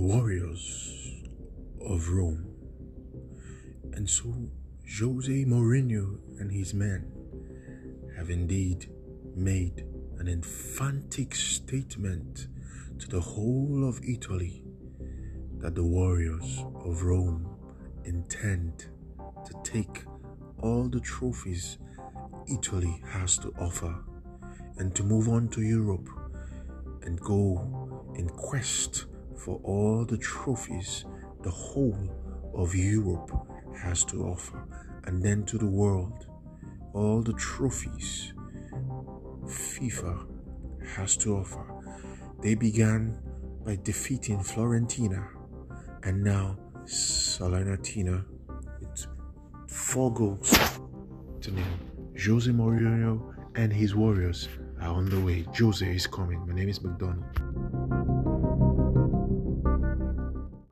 Warriors of Rome. And so Jose Mourinho and his men have indeed made an emphatic statement to the whole of Italy that the Warriors of Rome intend to take all the trophies Italy has to offer and to move on to Europe and go in quest for all the trophies the whole of Europe has to offer, and then to the world, all the trophies FIFA has to offer. They began by defeating Fiorentina and now Salernitana with four goals to nil. Jose Mourinho and his Warriors are on the way. Jose is coming. My name is McDonald.